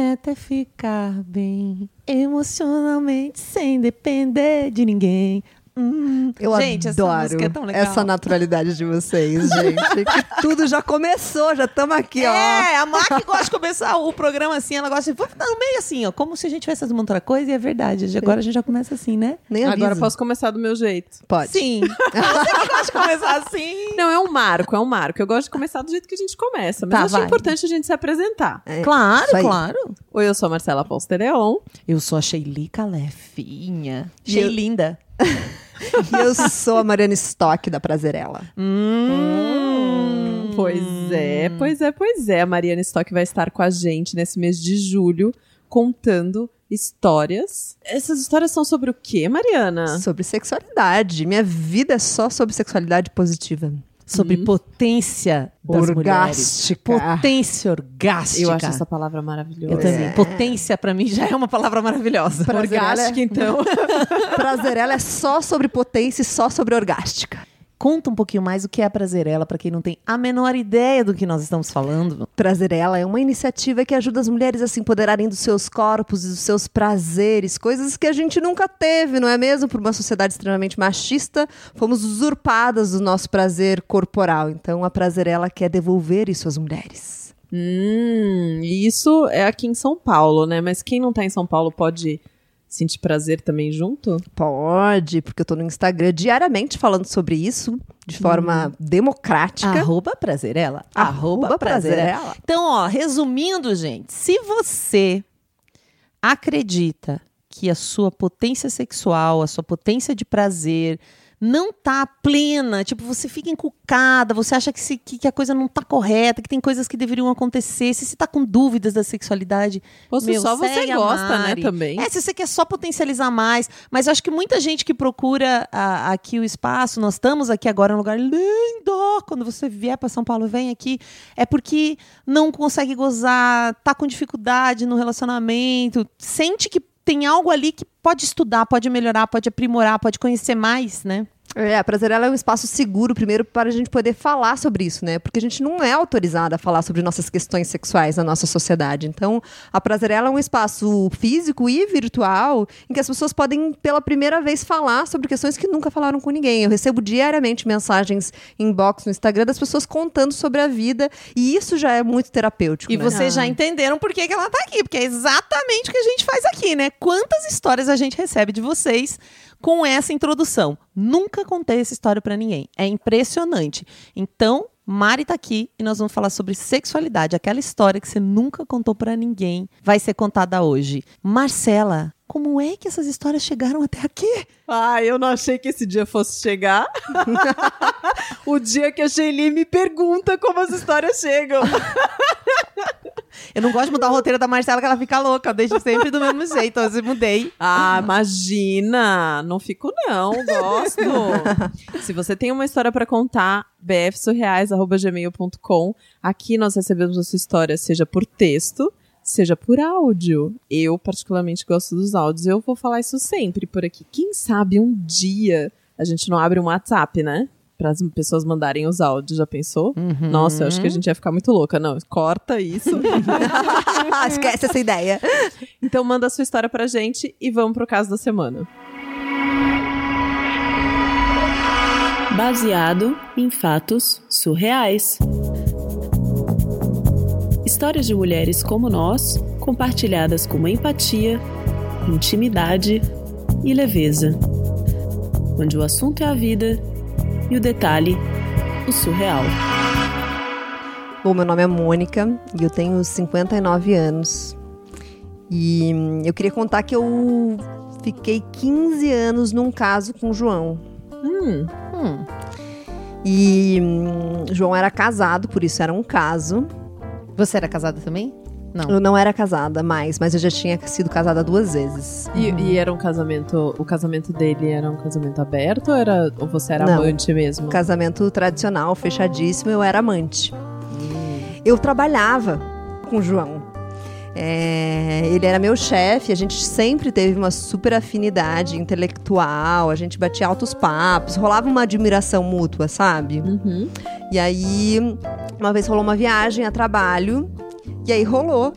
meta é ficar bem emocionalmente sem depender de ninguém. Hum. Eu gente, adoro essa música é tão legal. essa naturalidade de vocês, gente. que tudo já começou, já estamos aqui, ó. É, a Mac gosta de começar o programa assim, ela gosta de. Dar no meio assim, ó. Como se a gente tivesse fazendo outra coisa, e é verdade. Agora a gente já começa assim, né? Nem aviso. Agora posso começar do meu jeito. Pode. Sim. Você que gosta de começar assim. Não, é um marco, é um marco. Eu gosto de começar do jeito que a gente começa, mas Tá, acho vai. importante a gente se apresentar. É, Claro, claro. Oi, eu sou a Marcela Ponstereon. Eu sou a Sheilica Lefinha. E eu- Sheilinda. E eu sou a Mariana Stock da Prazerela. Hum. Pois é, pois é, pois é. A Mariana Stock vai estar com a gente nesse mês de julho, contando histórias. Essas histórias são sobre o quê, Mariana? Sobre sexualidade. Minha vida é só sobre sexualidade positiva. Sobre potência das Orgástica. mulheres. Potência orgástica. Eu acho essa palavra maravilhosa. Eu também. Potência, pra mim, já é uma palavra maravilhosa. Prazerela Orgástica, é- então. Prazerela é só sobre potência e só sobre orgástica. Conta um pouquinho mais o que é a Prazerela, pra quem não tem a menor ideia do que nós estamos falando. Prazerela é uma iniciativa que ajuda as mulheres a se empoderarem dos seus corpos e dos seus prazeres, coisas que a gente nunca teve, não é mesmo? Por uma sociedade extremamente machista, fomos usurpadas do nosso prazer corporal. Então a Prazerela quer devolver isso às mulheres. Hum, e isso é aqui em São Paulo, né? Mas quem não tá em São Paulo pode sentir prazer também junto? Pode, porque eu tô no Instagram diariamente falando sobre isso, de forma democrática. Arroba Prazerela. Arroba Prazerela. Prazerela. Então, ó, resumindo, gente, se você acredita que a sua potência sexual, a sua potência de prazer não tá plena, tipo, você fica encucada, você acha que, se- que, que a coisa não tá correta, que tem coisas que deveriam acontecer, se você tá com dúvidas da sexualidade, Ou se só você gosta, né, também. É, se você quer só potencializar mais. Mas eu acho que muita gente que procura a- aqui o espaço, nós estamos aqui agora num lugar lindo. Quando você vier para São Paulo, vem aqui. É porque não consegue gozar, tá com dificuldade no relacionamento, sente que tem algo ali que pode estudar, pode melhorar, pode aprimorar, pode conhecer mais, né? É, a Prazerela é um espaço seguro, primeiro, para a gente poder falar sobre isso, né? Porque a gente não é autorizada a falar sobre nossas questões sexuais na nossa sociedade. Então, a Prazerela é um espaço físico e virtual em que as pessoas podem, pela primeira vez, falar sobre questões que nunca falaram com ninguém. Eu recebo diariamente mensagens inbox no Instagram das pessoas contando sobre a vida, e isso já é muito terapêutico. E né? vocês já entenderam por que, que ela tá aqui, porque é exatamente o que a gente faz aqui, né? Quantas histórias a gente recebe de vocês com essa introdução? Nunca contei essa história pra ninguém. É impressionante. Então, Mari tá aqui e nós vamos falar sobre sexualidade, aquela história que você nunca contou pra ninguém, vai ser contada hoje. Marcela, como é que essas histórias chegaram até aqui? Ai, eu não achei que esse dia fosse chegar. o dia que a Shelly me pergunta como as histórias chegam. Eu não gosto de mudar o roteiro da Marcela, que ela fica louca. Eu deixo sempre do mesmo jeito. Eu mudei. Ah, imagina! Não fico não, gosto. Se você tem uma história pra contar, bfsurreais@gmail.com. Aqui nós recebemos a sua história, seja por texto, seja por áudio. Eu particularmente gosto dos áudios. Eu vou falar isso sempre por aqui. Quem sabe um dia a gente não abre um WhatsApp, né? Para as pessoas mandarem os áudios, já pensou? Nossa, eu acho que a gente ia ficar muito louca. Não, corta isso. Esquece essa ideia. Então manda a sua história pra gente e vamos pro caso da semana. Baseado em fatos surreais. Histórias de mulheres como nós, compartilhadas com empatia, intimidade e leveza. Onde o assunto é a vida e o detalhe, o surreal. Bom, meu nome é Mônica e eu tenho 59 anos. E hum, eu queria contar que eu fiquei 15 anos num caso com o João. Hum, Hum. E hum, João era casado, por isso era um caso. Você era casada também? Não. Eu não era casada mais, mas eu já tinha sido casada duas vezes. E, e era um casamento. O casamento dele era um casamento aberto ou, era, ou você era Não. amante mesmo? Casamento tradicional, fechadíssimo, eu era amante. Eu trabalhava com o João. É, ele era meu chefe, a gente sempre teve uma super afinidade intelectual, a gente batia altos papos, rolava uma admiração mútua, sabe? Uhum. E aí, uma vez rolou uma viagem a trabalho, e aí rolou.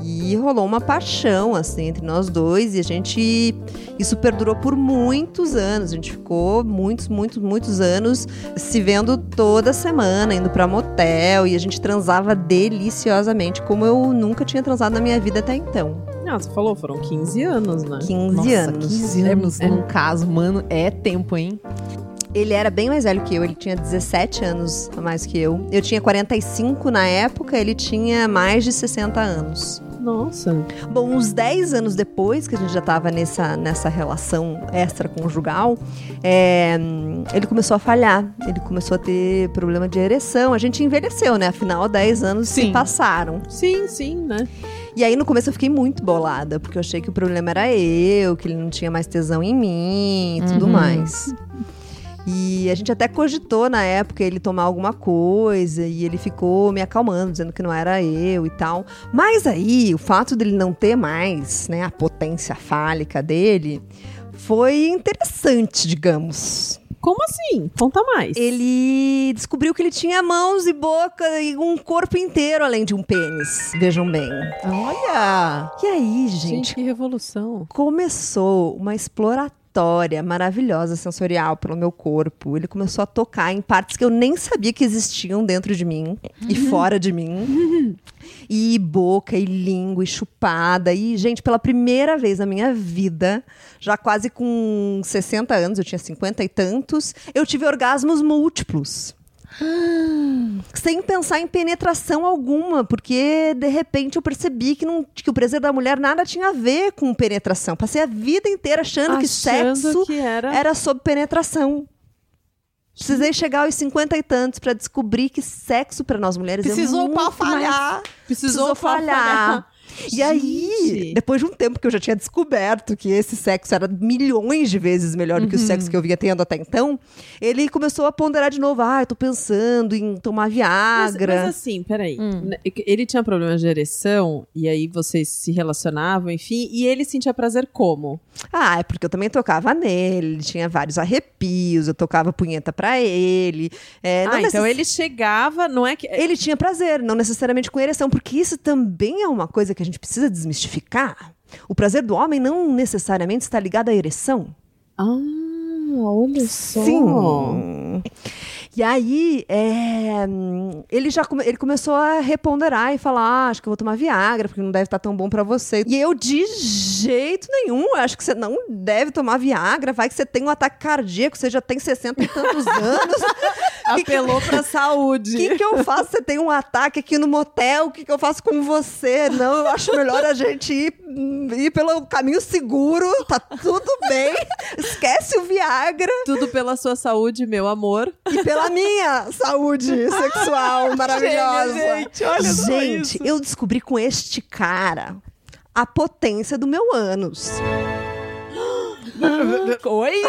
E rolou uma paixão, assim, entre nós dois. E a gente. Isso perdurou por muitos anos. A gente ficou muitos, muitos, muitos anos se vendo toda semana, indo pra motel. E a gente transava deliciosamente, como eu nunca tinha transado na minha vida até então. Ah, você falou, foram 15 anos, né? 15 Nossa, anos. 15 anos É- num caso, mano, é tempo, hein? Ele era bem mais velho que eu, ele tinha 17 anos a mais que eu. Eu tinha 45 na época, ele tinha mais de 60 anos. Nossa. Bom, uns 10 anos depois, que a gente já tava nessa, nessa relação extraconjugal, é, ele começou a falhar. Ele começou a ter problema de ereção. A gente envelheceu, né? Afinal, 10 anos se Sim. passaram. Sim, sim, né? E aí, no começo, eu fiquei muito bolada, porque eu achei que o problema era eu, que ele não tinha mais tesão em mim e tudo Uhum. mais. E a gente até cogitou na época ele tomar alguma coisa e ele ficou me acalmando, dizendo que não era eu e tal. Mas aí, o fato dele não ter mais, né, a potência fálica dele, foi interessante, digamos. Como assim? Conta mais. Ele descobriu que ele tinha mãos e boca e um corpo inteiro além de um pênis. Vejam bem. Olha! E aí, Gente, gente, que revolução. começou uma exploratória maravilhosa sensorial pelo meu corpo. Ele começou a tocar em partes que eu nem sabia que existiam dentro de mim e fora de mim. E boca, e língua, e chupada. E, gente, pela primeira vez na minha vida, já quase com 60 anos, eu tinha 50 e tantos, eu tive orgasmos múltiplos. Sem pensar em penetração alguma, porque de repente eu percebi que, não, que o prazer da mulher nada tinha a ver com penetração. Passei a vida inteira achando, que Achando sexo que era... era sobre penetração. Precisei chegar aos 50 e tantos pra descobrir que sexo pra nós mulheres é Precisou muito pra mais falhar. precisou falhar. E aí, Gente. depois de um tempo que eu já tinha descoberto que esse sexo era milhões de vezes melhor do que o sexo que eu vinha tendo até então, ele começou a ponderar de novo. Ah, eu tô pensando em tomar Mas, Viagra. mas assim, peraí. Né, Ele tinha problemas de ereção, e aí vocês se relacionavam, enfim, e ele sentia prazer como? Ah, é porque eu também tocava nele, ele tinha vários arrepios, eu tocava punheta pra ele. É, não ah, então necess- ele chegava, não é que. Ele tinha prazer, não necessariamente com ereção, porque isso também é uma coisa que a gente precisa desmistificar. O prazer do homem não necessariamente está ligado à ereção. Ah, olha só. Sim. E aí, é, ele já come- ele começou a reponderar e falar: ah, acho que eu vou tomar Viagra, porque não deve estar tão bom pra você. E eu, de jeito nenhum, acho que você não deve tomar Viagra, vai que você tem um ataque cardíaco, você já tem 60 e tantos anos. Apelou pra O saúde. que, que eu faço? Você tem um ataque aqui no motel, o que, que eu faço com você? Não, eu acho melhor a gente ir, ir pelo caminho seguro, tá tudo bem. Esquece o Viagra Tudo pela sua saúde, meu amor. e pela minha saúde sexual maravilhosa. Gênia, gente, olha só Gente, isso. eu descobri com este cara a potência do meu ânus. Oi!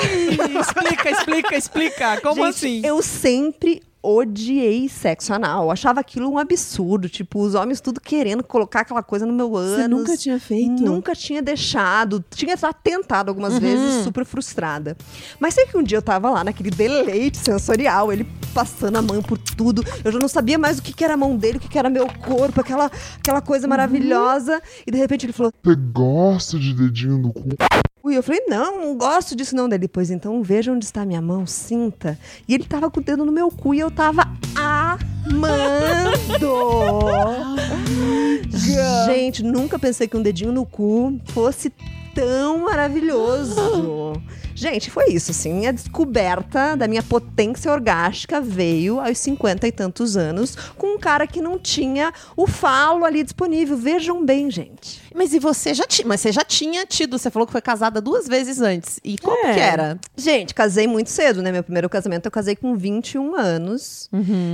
explica, explica, explica. Como Gente, assim? Eu sempre odiei sexo anal. Eu achava aquilo um absurdo. Tipo, os homens tudo querendo colocar aquela coisa no meu ânus. Você nunca tinha feito? Nunca tinha deixado. Tinha só tentado algumas Uhum. vezes, super frustrada. Mas sei que um dia eu tava lá naquele deleite sensorial, ele passando a mão por tudo. Eu já não sabia mais o que, que era a mão dele, o que, que era meu corpo, aquela, aquela coisa Uhum. maravilhosa. E de repente ele falou: Você gosta de dedinho no cu? E eu falei, não, não gosto disso não. Daí depois, então, veja onde está a minha mão, sinta. E ele tava com o dedo no meu cu e eu tava amando. Gente, nunca pensei que um dedinho no cu fosse tão maravilhoso. Gente, foi isso, assim. Minha descoberta da minha potência orgástica veio aos 50 e tantos anos com um cara que não tinha o falo ali disponível. Vejam bem, gente. Mas e você já tinha? Mas você já tinha tido? Você falou que foi casada duas vezes antes. E como É. que era? Gente, casei muito cedo, né? Meu primeiro casamento eu casei com 21 anos.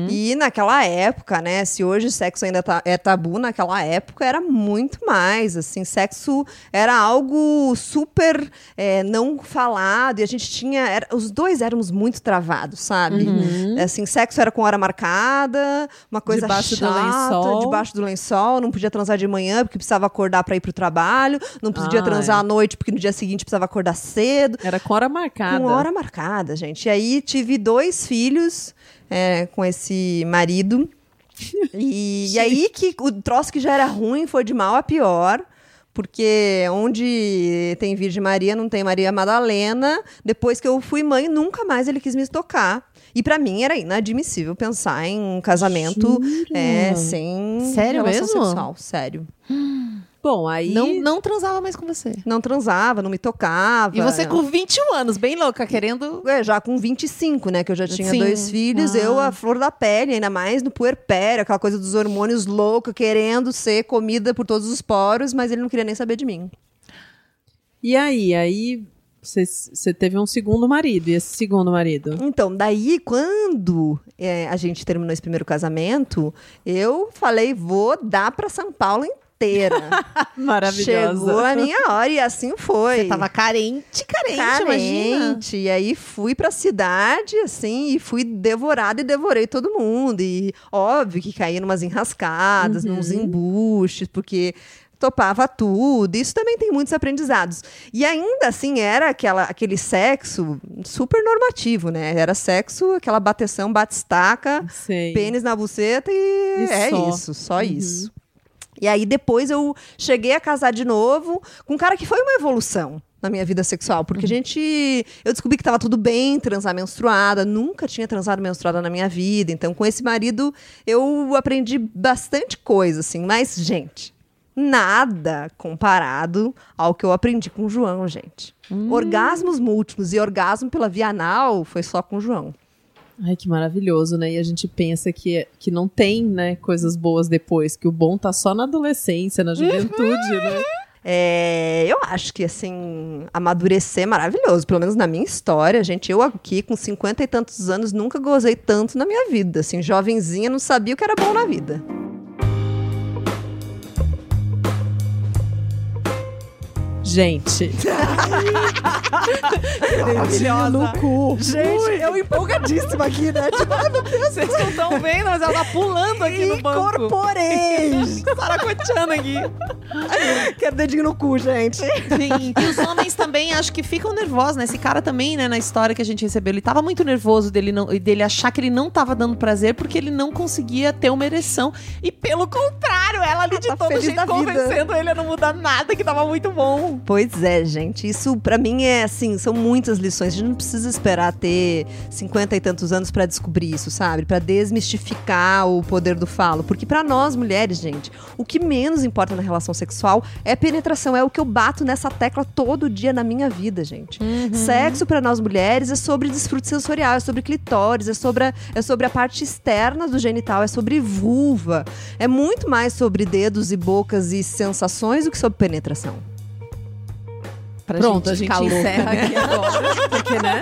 E naquela época, né? Se hoje sexo ainda tá- é tabu, naquela época era muito mais. Assim, sexo era algo super é, não falado. E a gente tinha. era- os dois éramos muito travados, sabe? Assim, sexo era com hora marcada, uma coisa Debaixo do chata, lençol. debaixo do lençol. Não podia transar de manhã porque precisava acordar pra ir pro trabalho. Não podia Ah, transar é. à noite porque no dia seguinte precisava acordar cedo. Era com hora marcada. Com hora marcada, gente. E aí tive dois filhos é, com esse marido. E, e aí que o troço que já era ruim foi de mal a pior. Porque onde tem Virgem Maria, não tem Maria Madalena. Depois que eu fui mãe, nunca mais ele quis me tocar. E pra mim era inadmissível pensar em um casamento é, sem Sério relação mesmo? sexual. Sério. Bom, aí. Não, não transava mais com você. Não transava, não me tocava. E você com 21 anos, bem louca, querendo. É, já com 25, né? Que eu já tinha Sim. dois filhos, Ah. eu a flor da pele, ainda mais no puerpério, aquela coisa dos hormônios louca, querendo ser comida por todos os poros, mas ele não queria nem saber de mim. E aí? Aí você- teve um segundo marido. E esse segundo marido? Então, daí, quando é, a gente terminou esse primeiro casamento, eu falei, vou dar pra São Paulo Maravilhosa. Chegou a minha hora e assim foi. Você tava carente, carente, imagina. Carente. E aí fui pra cidade, assim, e fui devorada e devorei todo mundo. E óbvio que caí numas enrascadas, Uhum. nos embuches, porque topava tudo. Isso também tem muitos aprendizados. E ainda assim era aquela, aquele sexo super normativo, né? Era sexo, aquela bateção, bate-estaca, Sei. pênis na buceta e, E é só. isso, só isso. E aí depois eu cheguei a casar de novo com um cara que foi uma evolução na minha vida sexual, porque a gente eu descobri que estava tudo bem transar menstruada, nunca tinha transado menstruada na minha vida, então com esse marido eu aprendi bastante coisa assim, mas gente, nada comparado ao que eu aprendi com o João, gente. Orgasmos múltiplos e orgasmo pela via anal foi só com o João. Ai, que maravilhoso, né? E a gente pensa que, que não tem, né, coisas boas depois, que o bom tá só na adolescência, na juventude, né? É, eu acho que, assim, amadurecer é maravilhoso. Pelo menos na minha história, gente. Eu aqui, com 50 e tantos anos, nunca gozei tanto na minha vida. Assim, jovenzinha, não sabia o que era bom na vida. Gente. Dedinho no cu. Gente, eu empolgadíssima aqui, né? Tipo, Vocês não estão vendo, mas ela tá pulando aqui no banco. incorporei! Saracoteando aqui. Quero dedinho no cu, gente. Sim, e os homens também acho que ficam nervosos, né? Esse cara também, né, na história que a gente recebeu, ele tava muito nervoso dele, não, dele achar que ele não tava dando prazer porque ele não conseguia ter uma ereção. E pelo contrário, ela ali de Tá todo jeito convencendo ele a não mudar nada, que tava muito bom. Pois é, gente. Isso pra mim é assim, são muitas lições. A gente não precisa esperar ter 50 e tantos anos pra descobrir isso, sabe? Pra desmistificar o poder do falo, porque pra nós mulheres, gente, o que menos importa na relação sexual é penetração, é o que eu bato nessa tecla todo dia na minha vida, gente. Sexo pra nós mulheres é sobre desfrute sensorial, é sobre clitóris, é sobre a, é sobre a parte externa do genital, é sobre vulva. É muito mais sobre dedos e bocas e sensações do que sobre penetração. Pra Pronto, a gente ficar louca, encerra né? aqui agora. Porque, né?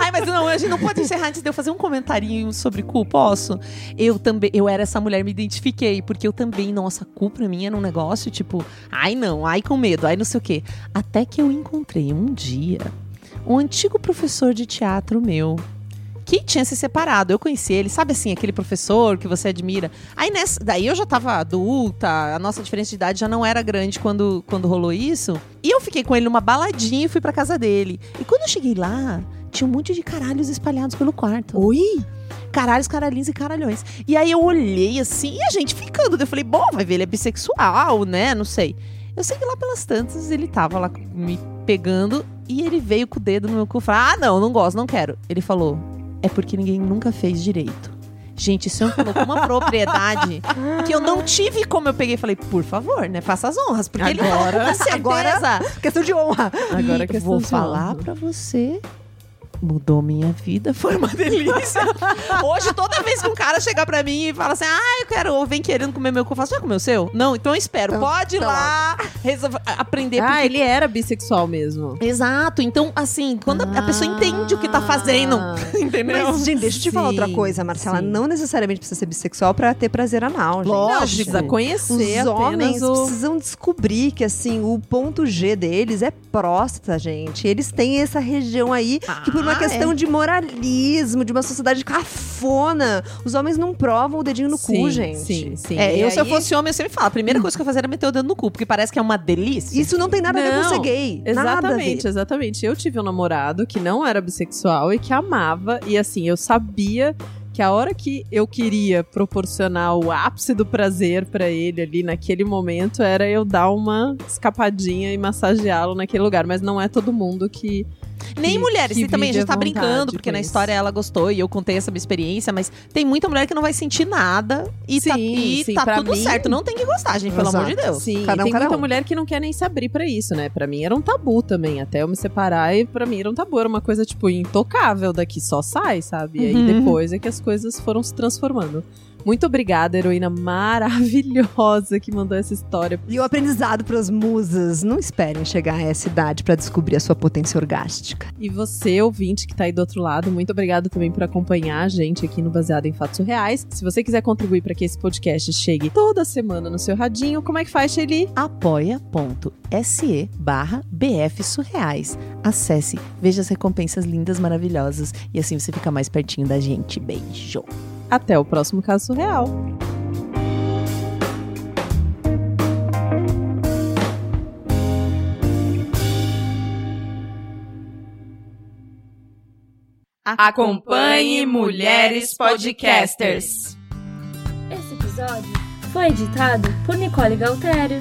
Ai, mas não, a gente não pode encerrar antes de eu fazer um comentarinho sobre cu, posso? Eu também, eu era essa mulher, me identifiquei, porque eu também, nossa, cu pra mim era um negócio tipo, ai não, ai com medo, ai não sei o quê. Até que eu encontrei um dia um antigo professor de teatro meu. Que tinha se separado. Eu conheci ele, sabe assim, aquele professor que você admira. Aí nessa. Daí eu já tava adulta, a nossa diferença de idade já não era grande quando, quando rolou isso. E eu fiquei com ele numa baladinha e fui pra casa dele. E quando eu cheguei lá, tinha um monte de caralhos espalhados pelo quarto. Oi? Caralhos, caralhinhos e caralhões. E aí eu olhei assim, e a gente ficando. Eu falei, bom, vai ver, ele é bissexual, né? Não sei. Eu sei que lá pelas tantas ele tava lá me pegando e ele veio com o dedo no meu cu e falou: Ah, não, não gosto, não quero. Ele falou: É porque ninguém nunca fez direito. Gente, isso falou com uma propriedade que eu não tive como eu peguei e falei, por favor, né? Faça as honras. Porque ele falou com certeza. Agora- Questão de honra. Agora E que vou falar pra você. Mudou minha vida, foi uma delícia. Hoje, toda vez que um cara chega pra mim e fala assim: Ah, eu quero, ou vem querendo comer meu cu, eu falo, você já comeu o seu? Não, então eu espero. Então, Pode ir tá lá resolver- aprender. Ah, porque- ele era bissexual mesmo. Exato. Então, assim, quando a- a pessoa entende o que tá fazendo, entendeu? Mas, gente, deixa eu te falar outra coisa, Marcela. sim. Não necessariamente precisa ser bissexual pra ter prazer anal, gente. Não, Lógico. precisa conhecer Os homens o... precisam descobrir que, assim, o ponto G deles é próstata, gente. Eles têm essa região aí que, por uma Ah, questão de moralismo, de uma sociedade cafona, os homens não provam o dedinho no sim, cu, gente. Sim, sim. É, eu, se eu aí- fosse homem, eu sempre falo. A primeira coisa que eu fazia era meter o dedo no cu, porque parece que é uma delícia. Isso não tem nada a ver com Não, ser gay. Exatamente, exatamente. Eu tive um namorado que não era bissexual e que amava. E assim, eu sabia que a hora que eu queria proporcionar o ápice do prazer pra ele ali naquele momento era eu dar uma escapadinha e massageá-lo naquele lugar, mas não é todo mundo que Nem que- mulheres, que e também a gente tá brincando, porque na isso. história ela gostou e eu contei essa minha experiência, mas tem muita mulher que não vai sentir nada e tá, Sim, e sim, tá tudo mim- certo. Não tem que gostar, gente, pelo amor de Exato. Deus. Sim, Cada um, tem cada muita um. mulher que não quer nem se abrir pra isso, né? Pra mim era um tabu também, até eu me separar e pra mim era um tabu, era uma coisa tipo intocável, daqui só sai, sabe? E aí Uhum. depois é que as coisas foram se transformando. Muito obrigada, heroína maravilhosa que mandou essa história. E o aprendizado para as musas. Não esperem chegar a essa idade para descobrir a sua potência orgástica. E você, ouvinte que tá aí do outro lado, muito obrigada também por acompanhar a gente aqui no Baseado em Fatos Reais. Se você quiser contribuir para que esse podcast chegue toda semana no seu radinho, como é que faz, Shelly? apoia.se barra BF Surreais. Acesse, veja as recompensas lindas, maravilhosas e assim você fica mais pertinho da gente. Beijo. Até o próximo caso surreal. Acompanhe Mulheres Podcasters. Esse episódio foi editado por Nicole Galtério.